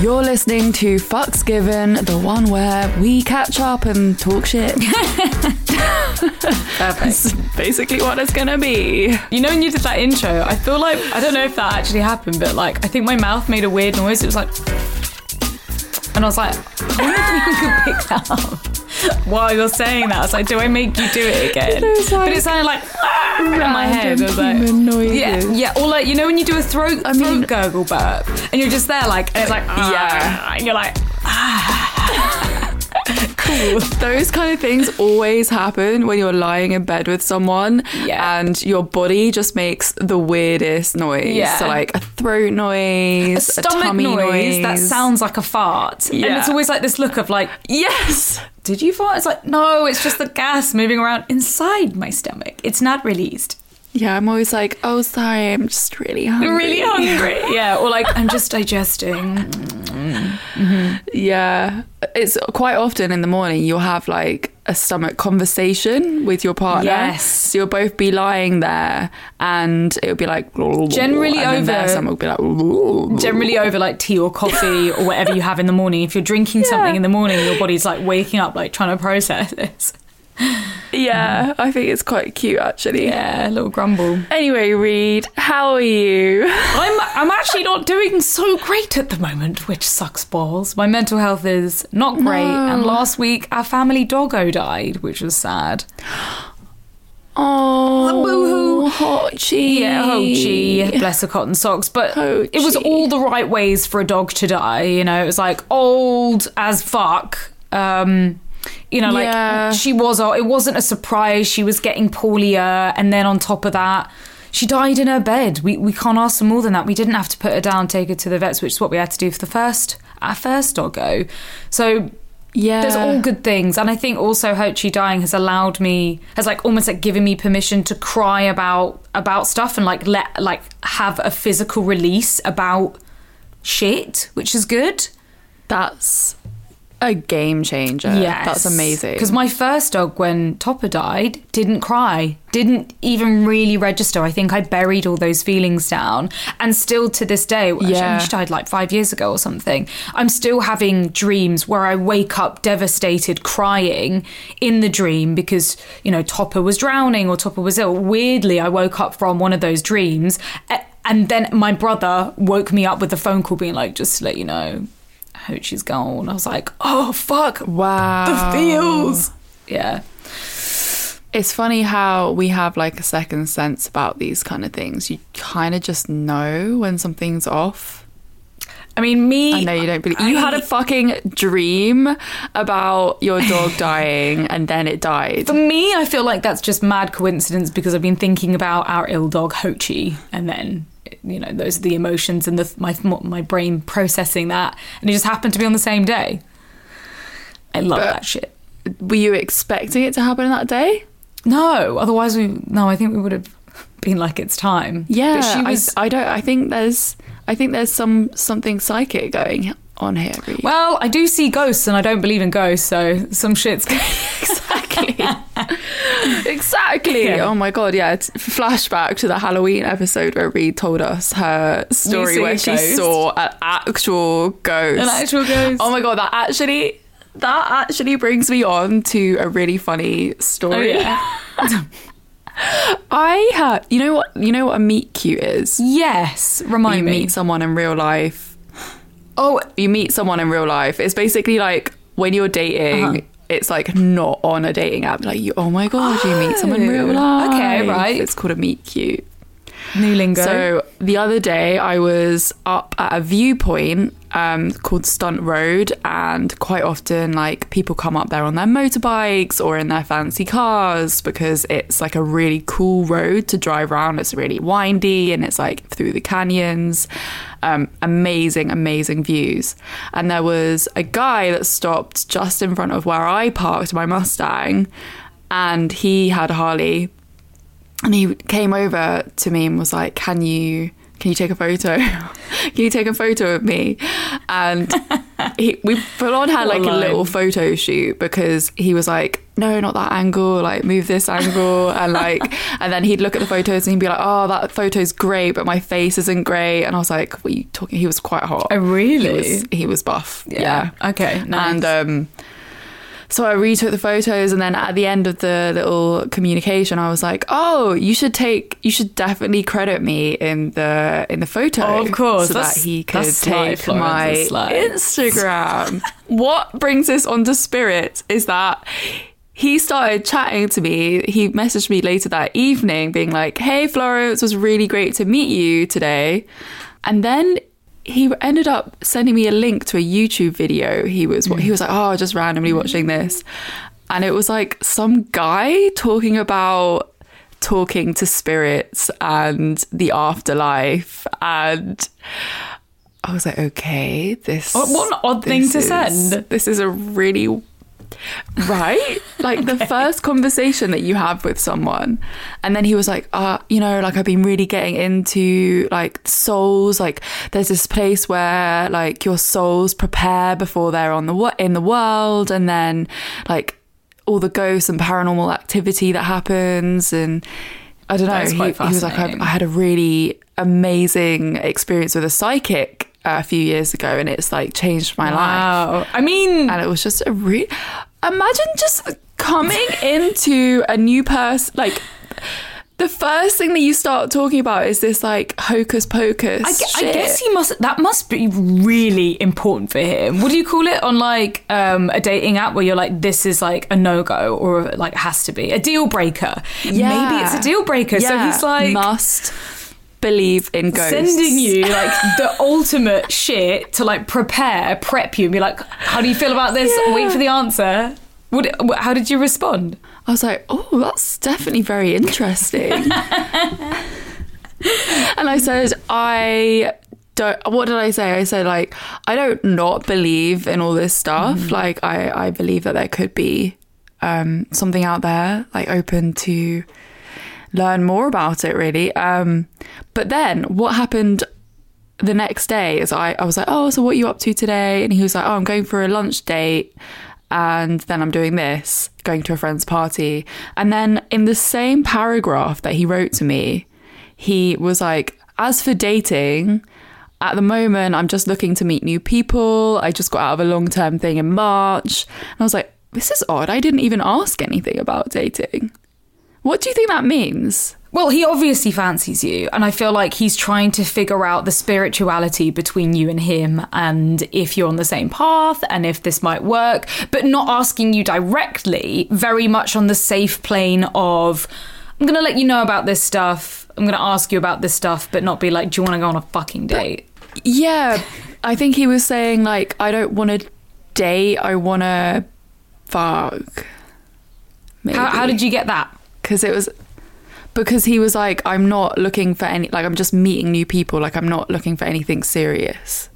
You're listening to Fucks Given, the one where we catch up and talk shit. That's basically what it's gonna be. You know when you did that intro, I feel like I don't know if that actually happened, but like I think my mouth made a weird noise. It was like, and I was like, I wonder if you could pick that up while you're saying that. I was like, do I make you do it again? Those, like, but it sounded like ah, in my head. I was like, noises. yeah, yeah, or like you know when you do a throat I mean- throat gurgle burp, and you're just there like, and it's like, yeah, ah, and you're like, ah. cool. Those kind of things always happen when you're lying in bed with someone Yeah. and your body just makes the weirdest noise. Yeah. So like a throat noise, A stomach tummy noise, that sounds like a fart, and it's always like this look of like, Yes. did you fart? It's like, no, it's just the gas moving around inside my stomach. It's not released. Yeah, I'm always like, oh, sorry, I'm just really hungry. Really hungry. yeah, or like, I'm just digesting. Mm-hmm. Yeah. It's quite often in the morning you'll have like a stomach conversation with your partner. Yes. So you'll both be lying there and it'll be like Generally their over- stomach will be like Generally over like tea or coffee or whatever you have in the morning. If you're drinking something in the morning, your body's like waking up, like trying to process this. Yeah, I think it's quite cute actually. Yeah, a little grumble. Anyway, Reed, how are you? I'm I'm actually not doing so great at the moment, which sucks balls. My mental health is not great, and last week our family doggo died, which was sad. Oh, Boo-hoo. Hochi. Yeah, Hochi, bless her cotton socks. But Hochi. it was all the right ways for a dog to die. You know, it was like old as fuck. Um, you know, like Yeah. she was. It wasn't a surprise. She was getting poorlier, and then on top of that. She died in her bed. We, we can't ask for more than that. We didn't have to put her down, take her to the vets, which is what we had to do for the first our first doggo. So Yeah. there's all good things and i think also hochi dying has allowed me has like almost like given me permission to cry about about stuff and like let like have a physical release about shit which is good That's a game changer. Yeah, That's amazing. because my first dog when topper died didn't cry didn't even really register i think i buried all those feelings down and still to this day Yeah. she died like five years ago or something i'm still having dreams where i wake up devastated crying in the dream because you know topper was drowning or topper was ill weirdly i woke up from one of those dreams and then my brother woke me up with a phone call being like just to let you know Hochi's gone. I was like, oh fuck, wow. the feels. Yeah. It's funny how we have like a second sense about these kind of things. You kind of just know when something's off. I mean, me. I know you don't believe. You had a fucking dream about your dog dying and then it died. For me, I feel like that's just mad coincidence because I've been thinking about our ill dog Hochi, and then you know those are the emotions and the my my brain processing that, and it just happened to be on the same day. I love But- that shit. Were you expecting it to happen that day? No, otherwise we no. I think we would have been like it's time. Yeah, but she was. I, I don't. I think there's. I think there's some something psychic going on here. Well, I do see ghosts, and I don't believe in ghosts, so some shit's. Going exactly. exactly. Yeah. Oh my god, yeah. It's flashback to the Halloween episode where Reed told us her story where she ghost? saw an actual ghost. An actual ghost. Oh my god, that actually that actually brings me on to a really funny Oh, story. yeah. I have you know what you know what a meet cute is? yes, remind you me. meet someone in real life. oh, you meet someone in real life. It's basically like when you're dating. Uh-huh. It's like not on a dating app. Like you, oh my god, you meet someone in real Oh, life. okay, right. It's called a meet cute. New lingo. So the other day, I was up at a viewpoint um, called Stunt Road, and quite often, like people come up there on their motorbikes or in their fancy cars because it's like a really cool road to drive around. It's really windy and it's like through the canyons. Um, amazing, amazing views. And there was a guy that stopped just in front of where I parked my Mustang, and he had a Harley and he came over to me and was like, "Can you can you take a photo? can you take a photo of me?" And he, we full on had like a little photo shoot because he was like, "No, not that angle. Like, move this angle." And like, and then he'd look at the photos and he'd be like, "Oh, that photo's great, but my face isn't great." And I was like, "What are you talking?" He was quite hot. Oh, really? He was, he was buff. Yeah. Okay. Nice. And um, so I retook the photos, and then at the end of the little communication, I was like, "Oh, you should take, you should definitely credit me in the in the photo, Oh, of course. so that he could that's take Florence, my. Instagram." what brings this onto Spirit is that he started chatting to me. He messaged me later that evening, being like, "Hey, Florence, it was really great to meet you today," and then he ended up sending me a link to a YouTube video. He was he was like, "Oh, just randomly watching this," and it was like some guy talking about talking to spirits and the afterlife and I was like, okay, this. What- what an odd thing to is- send. This is a really right like the first conversation that you have with someone and then he was like uh you know like i've been really getting into like souls like there's this place where like your souls prepare before they're on the wo- in the world and then like all the ghosts and paranormal activity that happens and i don't know he, he was like I. I had a really amazing experience with a psychic a few years ago and it's like changed my life. I mean, and it was just a re imagine just coming into a new person like the first thing that you start talking about is this like hocus pocus I, gu- I guess he must. That must be really important for him. What do you call it on like um, a dating app where you're like, this is like a no go or like has to be a deal breaker? Yeah. Maybe it's a deal breaker. So he's like must believe in ghosts sending you like the ultimate shit to like prepare, prep you, and be like, how do you feel about this? Yeah. Wait for the answer. What? How did you respond? I was like, oh, that's definitely very interesting. and I said, I don't, what did I say? I said, like, I don't not believe in all this stuff. Like, I, I believe that there could be um, something out there, like, open to learn more about it, really. Um, but then what happened the next day is I, I was like, oh, so what are you up to today? And he was like, oh, I'm going for a lunch date. And then I'm doing this, going to a friend's party. And then in the same paragraph that he wrote to me, he was like, as for dating, at the moment, I'm just looking to meet new people. I just got out of a long term thing in March. And I was like, this is odd. I didn't even ask anything about dating. What do you think that means? Well, he obviously fancies you, and I feel like he's trying to figure out the spirituality between you and him, and if you're on the same path, and if this might work, but not asking you directly, very much on the safe plane of, I'm going to let you know about this stuff, I'm going to ask you about this stuff, but not be like, do you want to go on a fucking date? Yeah, I think he was saying like I don't want to date. I want to fuck. How, how did you get that? Because it was because he was like I'm not looking for any like I'm just meeting new people. Like I'm not looking for anything serious.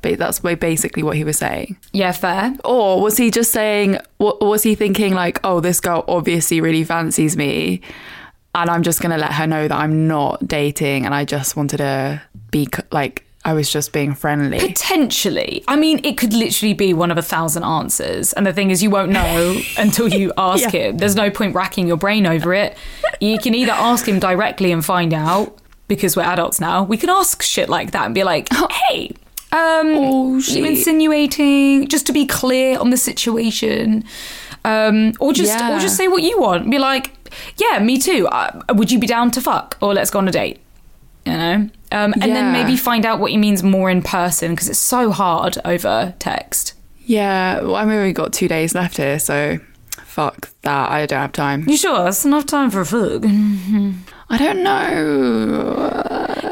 But that's basically what he was saying. Yeah, fair. Or was he just saying? wa- Was he thinking like, oh, this girl obviously really fancies me, and I'm just gonna let her know that I'm not dating, and I just wanted to be like I was just being friendly. Potentially. I mean, it could literally be one of a thousand answers. And the thing is, you won't know until you ask Yeah. him. There's no point racking your brain over it. You can either ask him directly and find out, because we're adults now. We can ask shit like that and be like, hey, um, Oh, you insinuating, just to be clear on the situation. Um, or just Yeah. or just say what you want. Be like, yeah, me too. Uh, would you be down to fuck? Or let's go on a date. You know? Um, and then maybe find out what he means more in person because it's so hard over text. Yeah, well, I've only got two days left here, so fuck that. I don't have time. You sure? That's enough time for a fuck. I don't know.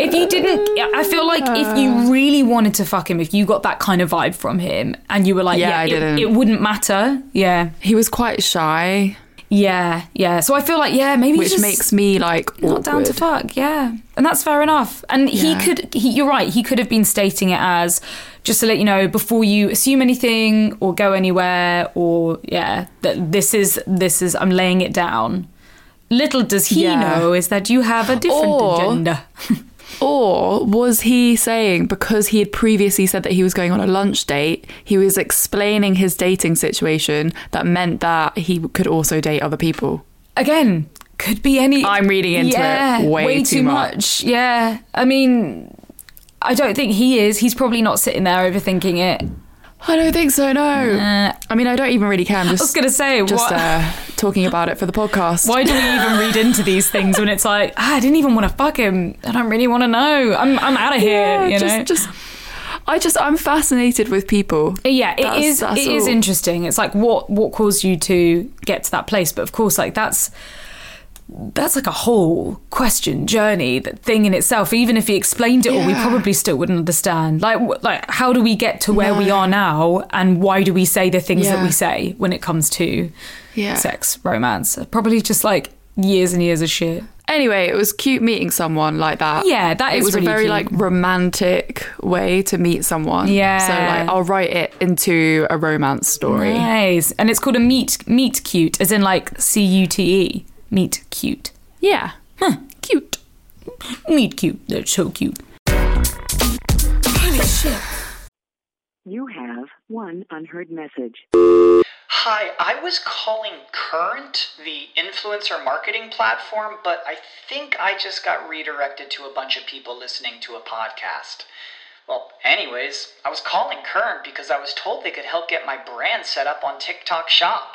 If you didn't, I feel like if you really wanted to fuck him, if you got that kind of vibe from him and you were like, Yeah, yeah, I it, didn't. it wouldn't matter. Yeah. He was quite shy, Yeah. Yeah. So I feel like, yeah, maybe which just makes me like not down to awkward. fuck. Yeah. And that's fair enough. And he could, he, you're right, he could have been stating it as just to let you know before you assume anything or go anywhere or, yeah, that this is, this is, I'm laying it down. Little does he Yeah. know is that you have a different Or- agenda. Or was he saying because he had previously said that he was going on a lunch date, he was explaining his dating situation that meant that he could also date other people? again could be any I'm reading into it yeah, way too much. yeah i mean i don't think he is he's probably not sitting there overthinking it I don't think so, no. I mean, I don't even really care. I'm i was gonna say just what, uh, talking about it for the podcast. why do we even read into these things when it's like ah, i didn't even want to fuck him i don't really want to know i'm, I'm out of here Yeah, you know just, I just, I'm fascinated with people. yeah it That's- is. that's It is all. interesting it's like what what caused you to get to that place but of course like that's that's like a whole question journey that thing in itself even if he explained it all we probably still wouldn't understand like like how do we get to where we are now and why do we say the things that we say when it comes to Yeah. sex romance probably just like years and years of shit Anyway, it was cute meeting someone like that. Yeah, that it is was really a very cute. like romantic way to meet someone. Yeah. So like, I'll write it into a romance story. nice and it's called a meet meet cute as in like c-u-t-e meet cute Yeah. huh cute meet cute they're so cute Holy shit. You have one unheard message. Hi, I was calling Current, the influencer marketing platform, but I think I just got redirected to a bunch of people listening to a podcast. Well, anyways, I was calling Current because I was told they could help get my brand set up on TikTok Shop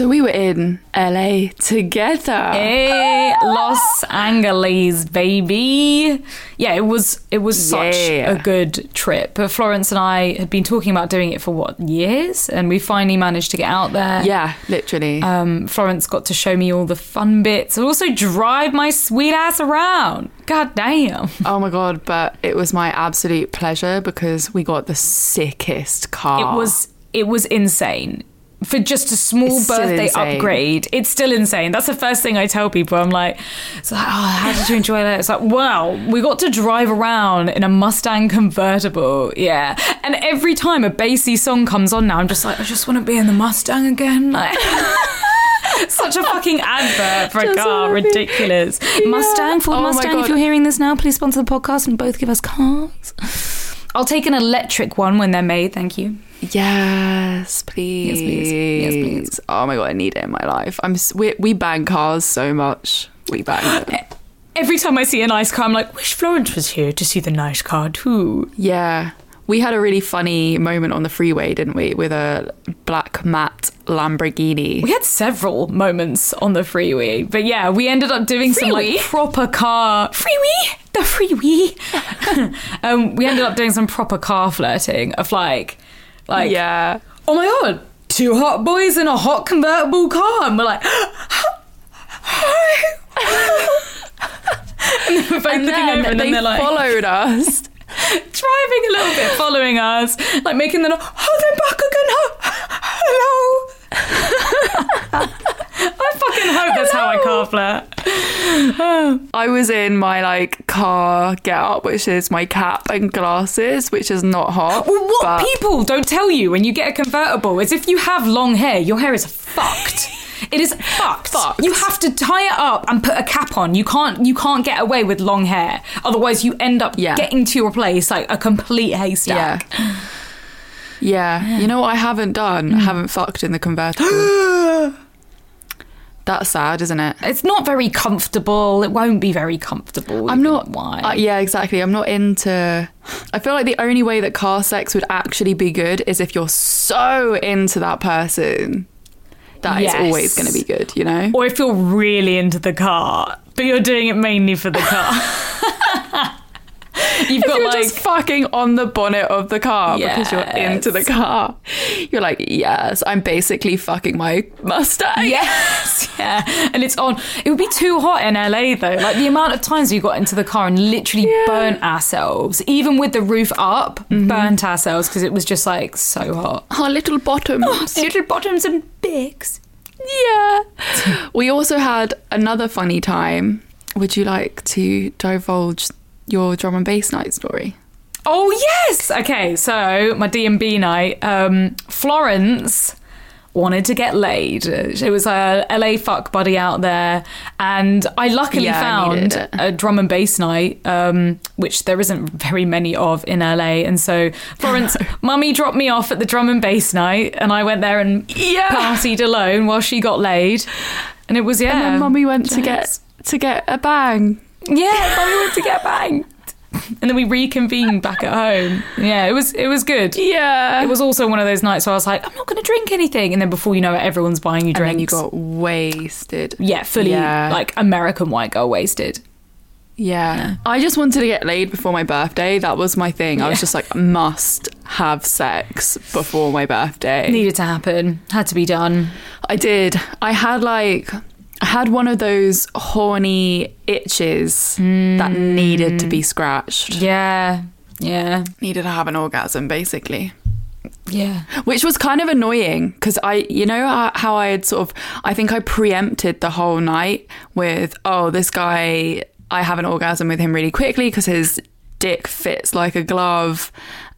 So we were in LA together. Hey, Los Angeles, baby. Yeah, it was it was such Yeah. a good trip. Florence and I had been talking about doing it for what years, and we finally managed to get out there. Yeah, literally. Um, Florence got to show me all the fun bits and also drive my sweet ass around. God damn. oh my god, but it was my absolute pleasure because we got the sickest car. It was it was insane. For just a small It's birthday upgrade, it's still insane. That's the first thing I tell people. I'm like, it's like, oh, how did you enjoy that? It's like, well, we got to drive around in a Mustang convertible, yeah. And every time a bassy song comes on now, I'm just like, I just want to be in the Mustang again. Like, such a fucking advert for a car, ridiculous. Mustang, Ford Oh Mustang. If you're hearing this now, please sponsor the podcast and both give us cars. I'll take an electric one when they're made. Thank you. Yes, please. Yes, please. Yes, please. Oh my god, I need it in my life. I'm we, we bang cars so much. We bang them. Every time I see a nice car, I'm like, wish Florence was here to see the nice car too. Yeah. We had a really funny moment on the freeway, didn't we? With a black matte Lamborghini. We had several moments on the freeway, but yeah, we ended up doing some like proper car freeway, the freeway. um, we ended up doing some proper car flirting of like, like, yeah. oh my god, two hot boys in a hot convertible car, and we're like, and then we're both And looking then over, and they then they're like, followed us. Driving a little bit, following us, like making the no- oh they're back again. Hello. I fucking hope that's how I car flirt. I was in my like car get up, which is my cap and glasses, which is not hot. Well, what but- people don't tell you when you get a convertible is if you have long hair, your hair is fucked. It is fucked. Fucked. You have to tie it up and put a cap on. You can't. You can't get away with long hair. Otherwise, you end up Yeah. getting to your place like a complete haystack. Yeah. Yeah. You know what I haven't done? I haven't fucked in the convertible. That's sad, isn't it? It's not very comfortable. It won't be very comfortable. I'm not. Why? uh, yeah, exactly. I'm not into. I feel like the only way that car sex would actually be good is if you're so into that person that Yes. it's always going to be good. You know. or if you're really into the car, but you're doing it mainly for the car. You've got You're like just fucking on the bonnet of the car because you're into the car. You're like, yes, I'm basically fucking my Mustang. Yes, yeah. And it's on. It would be too hot in LA though. Like the amount of times we got into the car and literally Yeah. burnt ourselves, even with the roof up, mm-hmm. burnt ourselves because it was just like so hot. Our little bottoms. Oh, little bottoms and bigs. yeah. we also had another funny time. Would you like to divulge your drum and bass night story? Oh yes. Okay, so my D and B night. Um, Florence wanted to get laid. It was a LA fuck buddy out there, and I luckily Yeah, found it. a drum and bass night, um, which there isn't very many of in LA. And so Florence, mummy dropped me off at the drum and bass night, and I went there and Yeah. partied alone while she got laid. And it was yeah. And then mummy went to get to get a bang. Yeah, went to get banged. And then we reconvened back at home. Yeah, it was it was good. Yeah. It was also one of those nights where I was like, I'm not going to drink anything, and then before you know it, everyone's buying you and drinks. then you got wasted. yeah, fully Yeah. like American white girl wasted. Yeah. I just wanted to get laid before my birthday. That was my thing. I was just like, must have sex before my birthday. Needed to happen, had to be done. I did. I had like, I had one of those horny itches that needed to be scratched. Yeah, yeah, Needed to have an orgasm, basically. yeah. Which was kind of annoying because I, you know, how- how I had sort of, I think I preempted the whole night with, oh, this guy, I have an orgasm with him really quickly because his dick fits like a glove.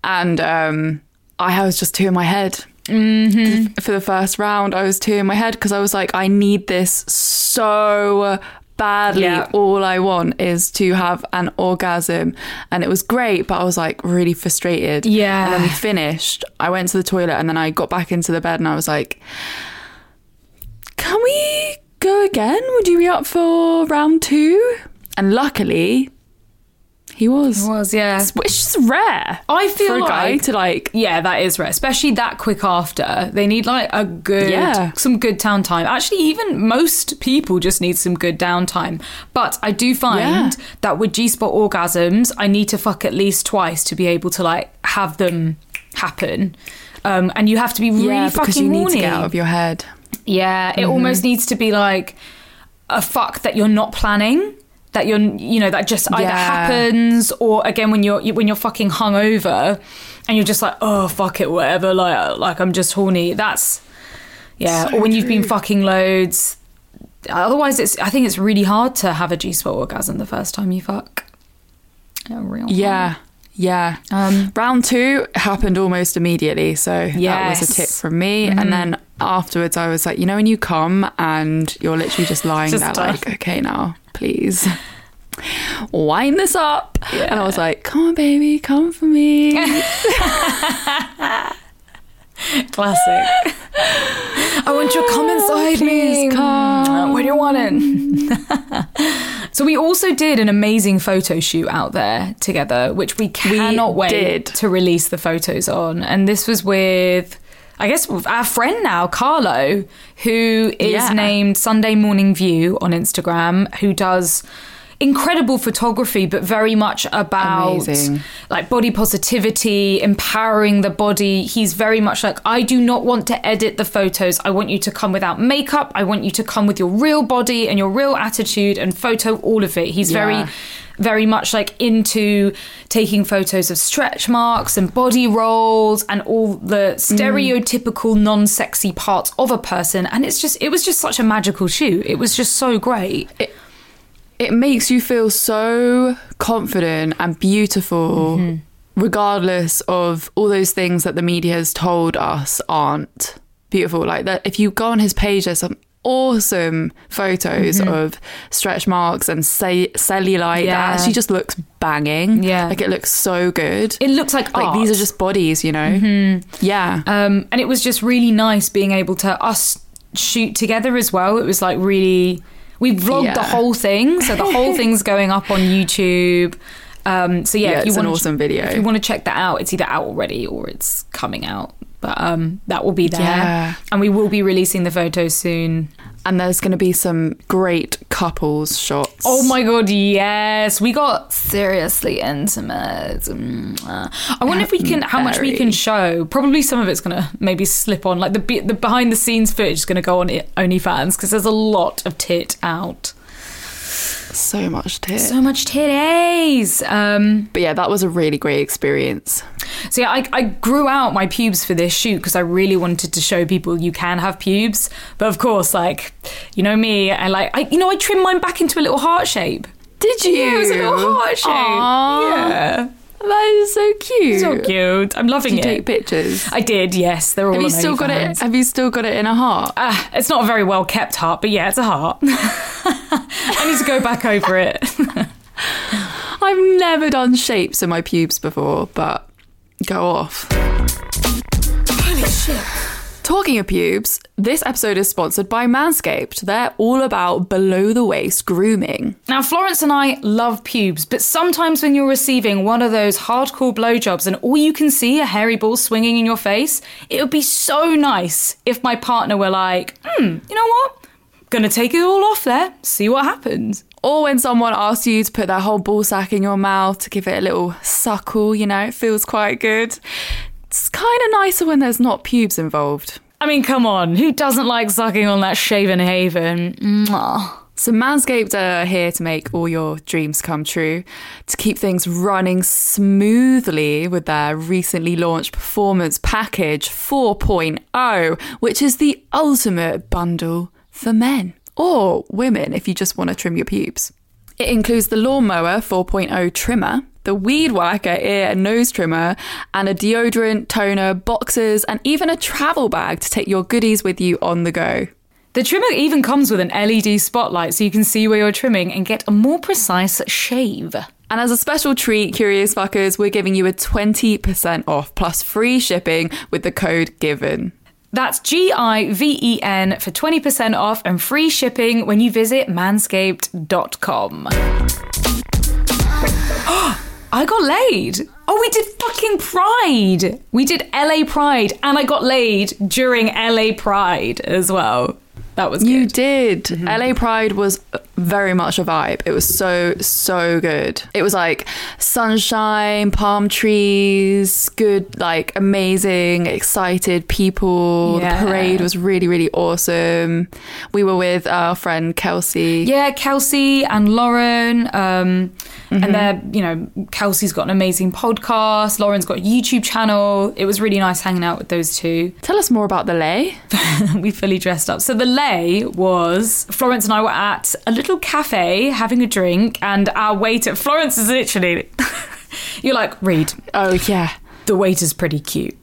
And um, I was just two in my head. Mm-hmm. For the first round, I was two in my head because I was like, I need this so badly. Yeah. All I want is to have an orgasm. And it was great, but I was like really frustrated. Yeah. And then we finished. I went to the toilet and then I got back into the bed and I was like, can we go again? Would you be up for round two? And luckily, he was. It was yeah. Which is rare. I feel for a guy like- to like. Yeah, that is rare, especially that quick after. They need like a good, Yeah. some good downtime. Actually, even most people just need some good downtime. But I do find Yeah. that with G spot orgasms, I need to fuck at least twice to be able to like have them happen. Um, and you have to be really Yeah, fucking you need horny. to get out of your head. Yeah, Mm-hmm. it almost needs to be like a fuck that you're not planning. That you're, you know, that just either Yeah. happens, or again when you're when you're fucking hungover, and you're just like, oh fuck it, whatever. Like, like I'm just horny. That's yeah. So or when you've been fucking loads. Otherwise, it's. I think it's really hard to have a G spot orgasm the first time you fuck. Yeah, real. Yeah. Yeah. Um, Round two happened almost immediately. So that was a Mm-hmm. tip from me. And then afterwards, I was like, you know, when you come and you're literally just lying Just there, done. like, okay, now, please. Wind this up. Yeah. And I was like, come on, baby, come for me. Classic. I want your come oh, inside me. Please come. Where do you want it? so we also did an amazing photo shoot out there together, which we cannot wait did. to release the photos on. And this was with. I guess our friend now, Carlo, who is Yeah. named Sunday Morning View on Instagram, who does incredible photography, but very much about Amazing. like body positivity, empowering the body. He's very much like, I do not want to edit the photos. I want you to come without makeup. I want you to come with your real body and your real attitude and photo all of it. He's Yeah. very, very much like into taking photos of stretch marks and body rolls and all the mm. stereotypical non sexy parts of a person. And it's just, it was just such a magical shoot. It was just so great. it makes you feel so confident and beautiful, mm-hmm. regardless of all those things that the media has told us aren't beautiful. Like that, if you go on his page, there's some awesome photos of stretch marks and ce- cellulite Yeah. that actually just looks banging. Yeah. like it looks so good. It looks like like art. these are just bodies, you know. Yeah, Um, and it was just really nice being able to us shoot together as well. It was like really, we vlogged the whole thing, so the whole thing's going up on YouTube. Um, so yeah, Yeah, if you it's an awesome video. If you want to check that out, it's either out already or it's coming out. But um, that will be there, Yeah. and we will be releasing the photos soon. and there's going to be some great couples shots. Oh my god, yes. We got seriously intimate. Mwah. I wonder if we can how much we can show. Probably some of it's going to maybe slip on like the the behind the scenes footage is going to go on OnlyFans because there's a lot of tit out. So much tit. So much titties. Um but yeah, that was a really great experience. so yeah, I, I grew out my pubes for this shoot because I really wanted to show people you can have pubes. But of course, like, you know me, I like I you know, I trimmed mine back into a little heart shape. Did you? Yeah, it was a little heart shape. Aw. Yeah. That is so cute. So cute. I'm loving Did you it. take pictures? I did, yes. They're all Have you still got it? Have you still got it in a heart? Ah, it's not a very well kept heart, but yeah, it's a heart. I need to go back over it. I've never done shapes in my pubes before, but go off. Holy shit. Talking of pubes, this episode is sponsored by Manscaped. They're all about below the waist grooming. Now, Florence and I love pubes, but sometimes when you're receiving one of those hardcore blowjobs and all you can see are hairy balls swinging in your face, it would be so nice if my partner were like, hmm, you know what? Gonna take it all off there, see what happens. Or when someone asks you to put their whole ball sack in your mouth to give it a little suckle, you know, it feels quite good. It's kind of nicer when there's not pubes involved. I mean, come on, who doesn't like sucking on that shaven haven? Mwah. So, Manscaped are here to make all your dreams come true, to keep things running smoothly with their recently launched Performance Package 4.0, which is the ultimate bundle for men or women if you just want to trim your pubes. It includes the Lawnmower 4.0 trimmer, the Weed Whacker ear and nose trimmer, and a deodorant, toner, boxes, and even a travel bag to take your goodies with you on the go. The trimmer even comes with an LED spotlight so you can see where you're trimming and get a more precise shave. And as a special treat, Curious Fuckers, we're giving you a 20% off plus free shipping with the code GIVEN. That's G I V E N for 20% off and free shipping when you visit manscaped.com. I got laid. Oh, we did fucking Pride. We did LA Pride and I got laid during LA Pride as well. That was You good. did. LA Pride was very much a vibe. It was so, so good. It was like sunshine, palm trees, good, like amazing, excited people. Yeah. The parade was really, really awesome. We were with our friend Kelsey. Yeah, Kelsey and Lauren. Um, And they're, you know, Kelsey's got an amazing podcast. Lauren's got a YouTube channel. It was really nice hanging out with those two. Tell us more about the lay. we fully dressed up. So the lay was Florence and I were at a little cafe having a drink, and our waiter, Florence is literally, you're like, Reed, Oh, yeah. the waiter's pretty cute.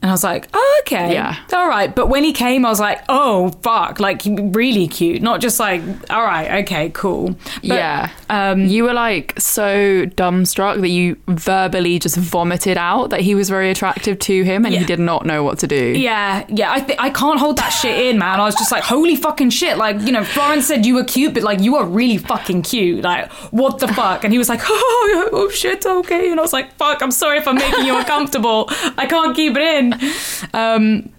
And I was like, oh, okay. Yeah. All right. But when he came, I was like, oh, fuck. Like, really cute. Not just like, all right, okay, cool. But, yeah. Um, you were like so dumbstruck that you verbally just vomited out that he was very attractive to him and Yeah. he did not know what to do. Yeah, yeah. I th- I can't hold that shit in, man. I was just like, holy fucking shit. Like, you know, Florence said you were cute, but like, you are really fucking cute. Like, what the fuck? And he was like, oh, oh shit, okay. And I was like, fuck, I'm sorry if I'm making you uncomfortable. I can't keep it in. Um,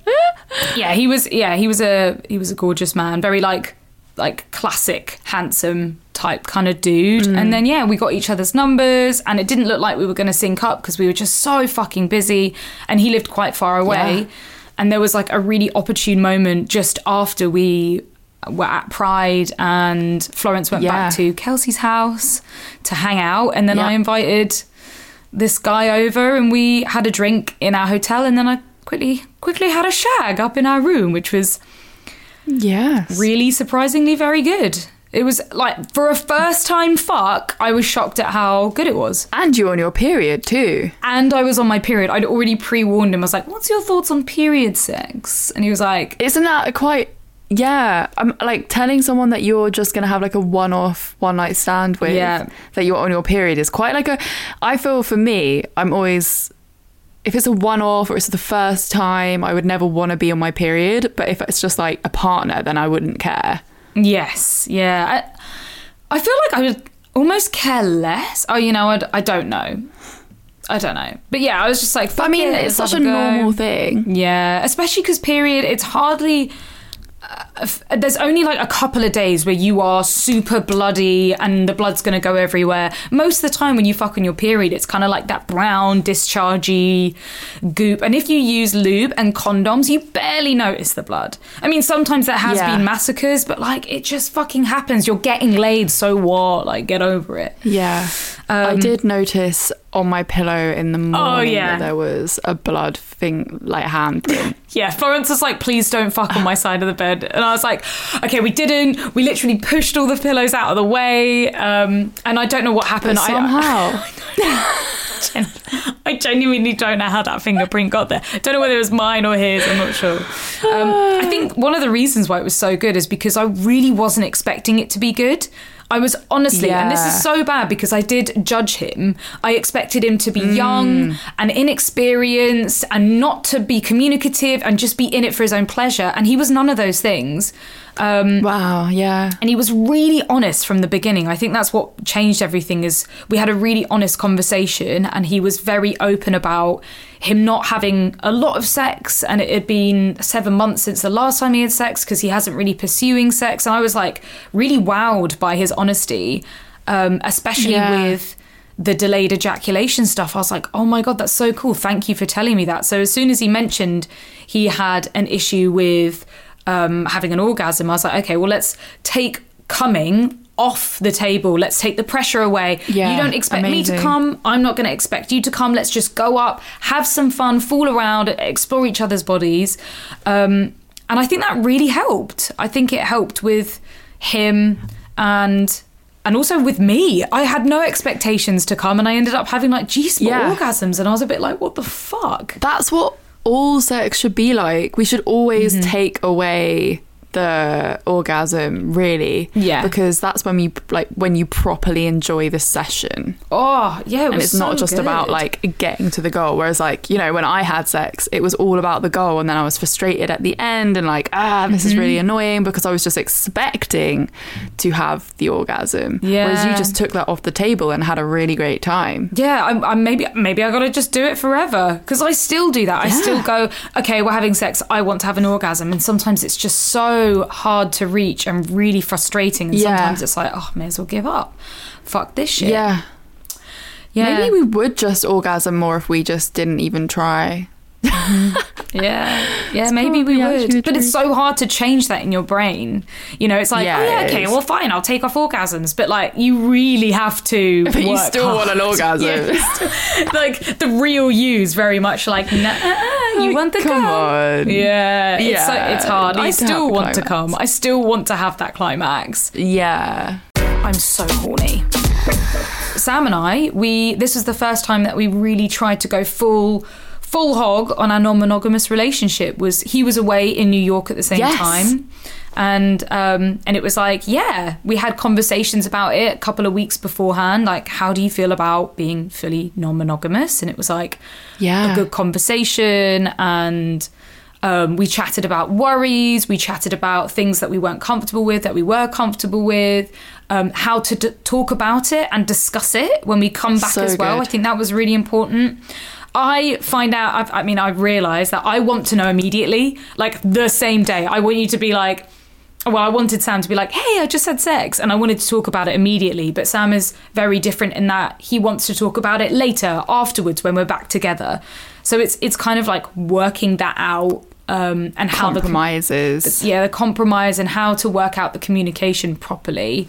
yeah, he was. Yeah, he was a he was a gorgeous man. Very like like classic handsome type kind of dude. And then yeah, we got each other's numbers, and it didn't look like we were going to sync up because we were just so fucking busy. And he lived quite far away. Yeah. And there was like a really opportune moment just after we were at Pride, and Florence went back to Kelsey's house to hang out, and then Yeah. I invited this guy over and we had a drink in our hotel and then I quickly quickly had a shag up in our room which was yeah really surprisingly very good It was like for a first time fuck, I was shocked at how good it was. And you're on your period too. And I was on my period. I'd already pre warned him. I was like, "What's your thoughts on period sex?" And he was like, Isn't that quite yeah, I'm like telling someone that you're just gonna have like a one-off one night stand with Yeah. that you're on your period is quite like a. I feel for me, I'm always if it's a one-off or it's the first time, I would never want to be on my period. But if it's just like a partner, then I wouldn't care. Yes, yeah. I, I feel like I would almost care less. Oh, you know, I, I don't know. I don't know. But yeah, I was just like, I mean, it, it's such a go. normal thing. Yeah, especially because period, it's hardly. There's only like a couple of days where you are super bloody and the blood's going to go everywhere. Most of the time, when you fuck on your period, it's kind of like that brown, dischargey goop. And if you use lube and condoms, you barely notice the blood. I mean, sometimes there has Yeah. been massacres, but like it just fucking happens. You're getting laid, so what? Like, get over it. Yeah. I did notice on my pillow in the morning Um, Oh, yeah. that there was a blood thing, like hand thing. Yeah, Florence was like, please don't fuck on my side of the bed. And I was like, okay, we didn't. We literally pushed all the pillows out of the way. Um, and I don't know what happened. But I- somehow. I genuinely don't know how that fingerprint got there. Don't know whether it was mine or his. I'm not sure. Um, I think one of the reasons why it was so good is because I really wasn't expecting it to be good. I was honestly, and this is so bad because I did judge him. I expected him to be young mm. and inexperienced and not to be communicative and just be in it for his own pleasure. And he was none of those things. Um, wow, yeah. and he was really honest from the beginning i think that's what changed everything is we had a really honest conversation and he was very open about him not having a lot of sex and it had been seven months since the last time he had sex because he hasn't really pursuing sex and i was like really wowed by his honesty um, especially Yeah. with the delayed ejaculation stuff, I was like, oh my God, that's so cool. Thank you for telling me that. So as soon as he mentioned he had an issue with um, having an orgasm, I was like, okay, well, let's take coming off the table. Let's take the pressure away. Yeah, you don't expect me to come. I'm not going to expect you to come. Let's just go up, have some fun, fool around, explore each other's bodies. Um, and I think that really helped. I think it helped with him and and also with me. I had no expectations to come and I ended up having like G spot Yeah. orgasms and I was a bit like, what the fuck? That's what all sex should be like. We should always Mm-hmm. take away the orgasm, really. Yeah. Because that's when you like when you properly enjoy the session. Oh, yeah, it And it's not so just about like getting to the goal. Whereas like, you know, when I had sex, it was all about the goal and then I was frustrated at the end and like, ah, this is Mm-hmm. really annoying because I was just expecting to have the orgasm. Whereas you just took that off the table and had a really great time. Yeah, I'm, I'm maybe maybe I got to just do it forever because I still do that. I still go, okay, we're having sex. I want to have an orgasm, and sometimes it's just so hard to reach and really frustrating. And Yeah. sometimes it's like, oh, may as well give up. Fuck this shit. Yeah. yeah, Maybe we would just orgasm more if we just didn't even try. Mm-hmm. yeah, yeah. Maybe we would, but it's so hard to change that in your brain. You know, it's like, Yeah, oh yeah, okay, well, fine, I'll take off orgasms, but like, you really have to. But you still hard. want an orgasm. Yeah, still- like the real you's very much like, nah, you want the Come on. Yeah, it's, so, Yeah, it's hard. I still want to come. I still want to have that climax. Yeah. I'm so horny. Sam and I, we this was the first time that we really tried to go full full hog on our non-monogamous relationship. Was he was away in New York at the same Yes. time. And um, and it was like, yeah, we had conversations about it a couple of weeks beforehand. Like, how do you feel about being fully non-monogamous? And it was like, Yeah. a good conversation and um, we chatted about worries we chatted about things that we weren't comfortable with that we were comfortable with um, how to d- talk about it and discuss it when we come back So as well good. i think that was really important I find out, I've, I mean, I realize that I want to know immediately, like the same day. I want you to be like, well, I wanted Sam to be like, hey, I just had sex. And I wanted to talk about it immediately. But Sam is very different in that he wants to talk about it later, afterwards, when we're back together. So it's it's kind of like working that out um, and how the Compromises. yeah, the compromise and how to work out the communication properly.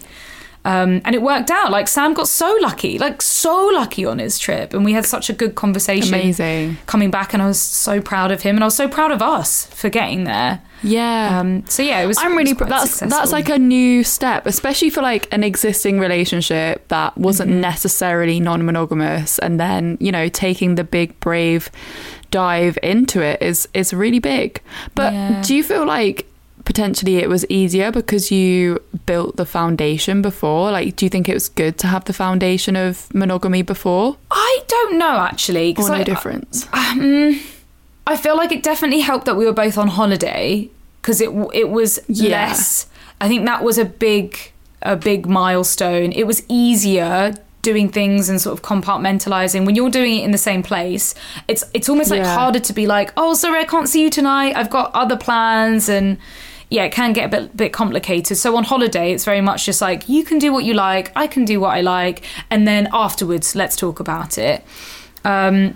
Um, and it worked out. Like Sam got so lucky, like so lucky on his trip, and we had such a good conversation. Amazing. coming back, and I was so proud of him, and I was so proud of us for getting there. Yeah. Um, so yeah, it was. I'm really was that's successful. that's like a new step, especially for like an existing relationship that wasn't Mm-hmm. necessarily non-monogamous, and then you know taking the big brave dive into it is is really big. But Yeah. do you feel like potentially it was easier because you built the foundation before? Like, do you think it was good to have the foundation of monogamy before, I don't know actually. or no I, uh, difference? Um, I feel like it definitely helped that we were both on holiday because it it was Yeah. less. I think that was a big a big milestone. It was easier doing things and sort of compartmentalizing when you're doing it in the same place. It's it's almost like Yeah. harder to be like, oh, sorry, I can't see you tonight. I've got other plans and. Yeah, it can get a bit, bit complicated. So on holiday, it's very much just like you can do what you like, I can do what I like, and then afterwards, let's talk about it. Um,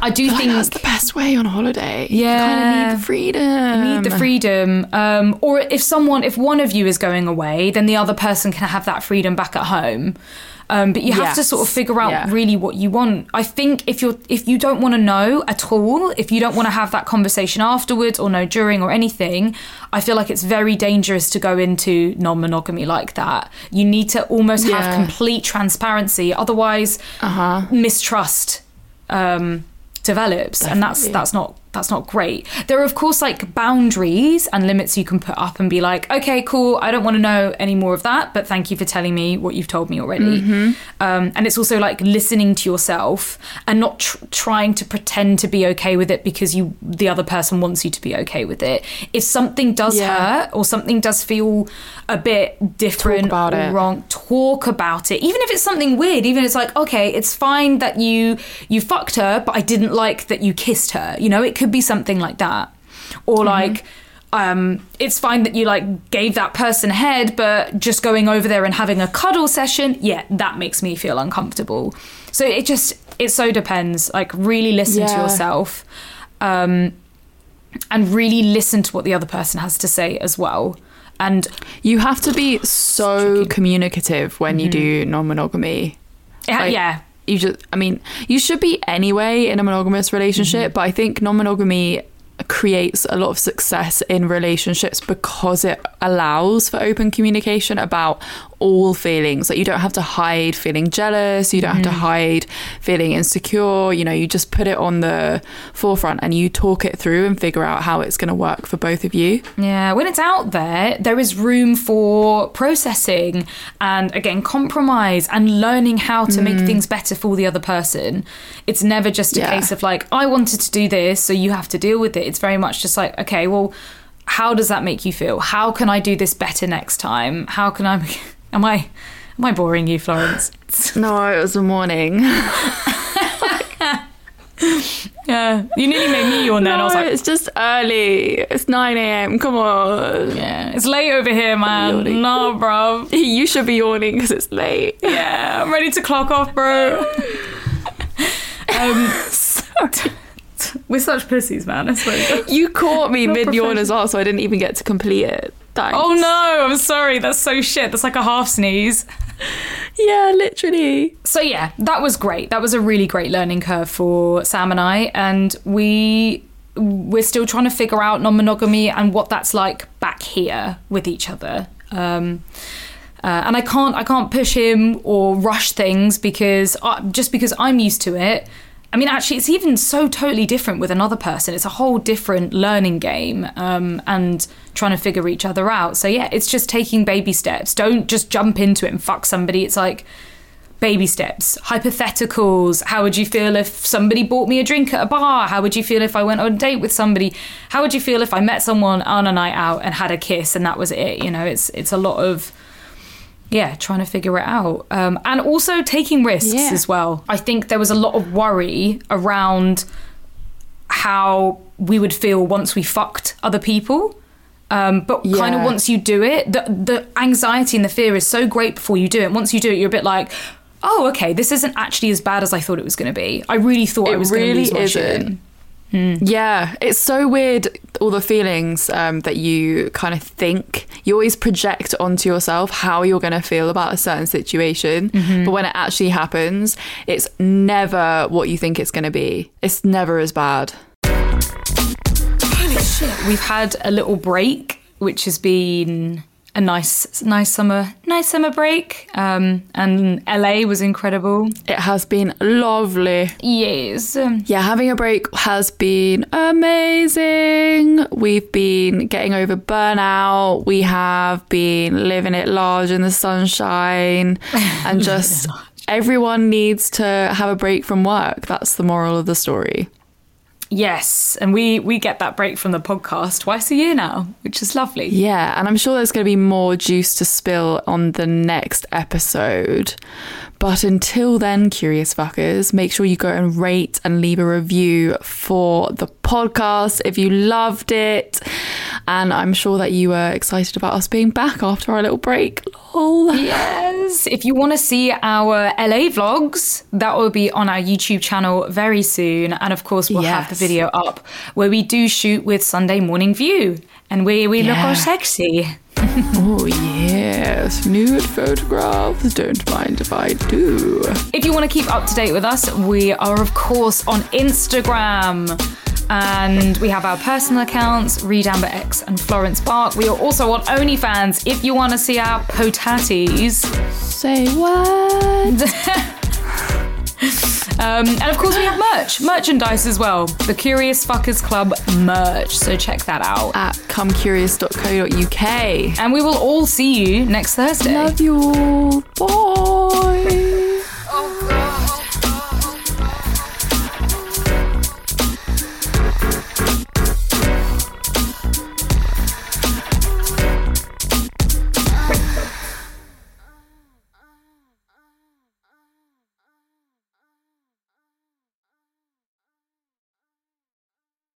I do Like, think that's the best way on holiday. you kind Yeah. of need the freedom. You need the freedom. Um, or if someone, if one of you is going away, then the other person can have that freedom back at home. Um, but you have to sort of figure out Yeah. really what you want. I think if you're if you don't want to know at all, if you don't want to have that conversation afterwards or know during or anything, I feel like it's very dangerous to go into non-monogamy like that. You need to almost have complete transparency, otherwise Uh-huh. mistrust um, develops, and that's that's not that's not great. There are of course like boundaries and limits you can put up and be like, okay, cool, I don't want to know any more of that, but thank you for telling me what you've told me already. Um, and it's also like listening to yourself and not tr- trying to pretend to be okay with it because you the other person wants you to be okay with it. If something does Yeah. hurt or something does feel a bit different about or it. wrong, talk about it. Even if it's something weird, even if it's like, okay, it's fine that you you fucked her, but I didn't like that you kissed her. You know, it could be something like that. Or like um, it's fine that you like gave that person a head, but just going over there and having a cuddle session, yeah, that makes me feel uncomfortable. So it just it so depends. Like really listen to yourself, um, and really listen to what the other person has to say as well. And You have to be so communicative when you do non-monogamy. yeah, Like, yeah, You just, I mean, you should be anyway in a monogamous relationship, mm-hmm. but I think non-monogamy creates a lot of success in relationships because it allows for open communication about all feelings. Like you don't have to hide feeling jealous, you don't have to mm. hide feeling insecure. You know, you just put it on the forefront and you talk it through and figure out how it's going to work for both of you. Yeah, when it's out there, there is room for processing and again compromise and learning how to make mm. things better for the other person. It's never just a Yeah. case of like I wanted to do this, so you have to deal with it. It's very much just like okay, well, how does that make you feel? How can I do this better next time? How can I? Am I? Am I boring you, Florence? No, it was the morning. Yeah, you nearly made me yawn then. I was like, it's just early. It's 9 a.m. Come on. yeah, it's late over here, man. No, bro. You should be yawning because it's late. Yeah, I'm ready to clock off, bro. um, we're such pussies, man. I swear to God. You caught me mid yawn as well, so I didn't even get to complete it. Thanks. Oh no, I'm sorry. That's so shit. That's like a half sneeze. Yeah, literally. So yeah, that was great. That was a really great learning curve for Sam and I, and we we're still trying to figure out non-monogamy and what that's like back here with each other. Um, uh, and I can't I can't push him or rush things because I, just because I'm used to it. I mean, actually, it's even so totally different with another person. It's a whole different learning game um, and trying to figure each other out. So yeah, it's just taking baby steps. Don't just jump into it and fuck somebody. It's like baby steps, hypotheticals. How would you feel if somebody bought me a drink at a bar? How would you feel if I went on a date with somebody? How would you feel if I met someone on a night out and had a kiss and that was it? You know, it's it's a lot of yeah, trying to figure it out. Um, and also taking risks Yeah. as well. I think there was a lot of worry around how we would feel once we fucked other people. Um, but kind of once you do it, the the anxiety and the fear is so great before you do it. Once you do it, you're a bit like, oh, okay, this isn't actually as bad as I thought it was going to be. I really thought I It was going to really lose my isn't. Yeah, it's so weird. All the feelings um, that you kind of think you always project onto yourself how you're going to feel about a certain situation, but when it actually happens, it's never what you think it's going to be. It's never as bad. We've had a little break, which has been a nice, nice summer, nice summer break. Um, and LA was incredible. It has been lovely. Yes. Um, Yeah, having a break has been amazing. We've been getting over burnout. We have been living it large in the sunshine and just everyone needs to have a break from work. That's the moral of the story. Yes, and we we get that break from the podcast twice a year now, which is lovely. Yeah, and I'm sure there's going to be more juice to spill on the next episode. But until then, curious fuckers, make sure you go and rate and leave a review for the podcast if you loved it. And I'm sure that you were excited about us being back after our little break. Lol. Yes. If you want to see our LA vlogs, that will be on our YouTube channel very soon. And of course, we'll have the video up where we do shoot with Sunday Morning View and we, we look Yeah. all sexy. Oh, yes. Nude photographs. Don't mind if I do. If you want to keep up to date with us, we are, of course, on Instagram. And we have our personal accounts, Reed Amber X and Florence Bark. We are also on OnlyFans if you want to see our potatis. Say what? Um, and of course, we have merch, merchandise as well. The Curious Fuckers Club merch. So check that out. At comecurious.co.uk. And we will all see you next Thursday. Love you all. Bye.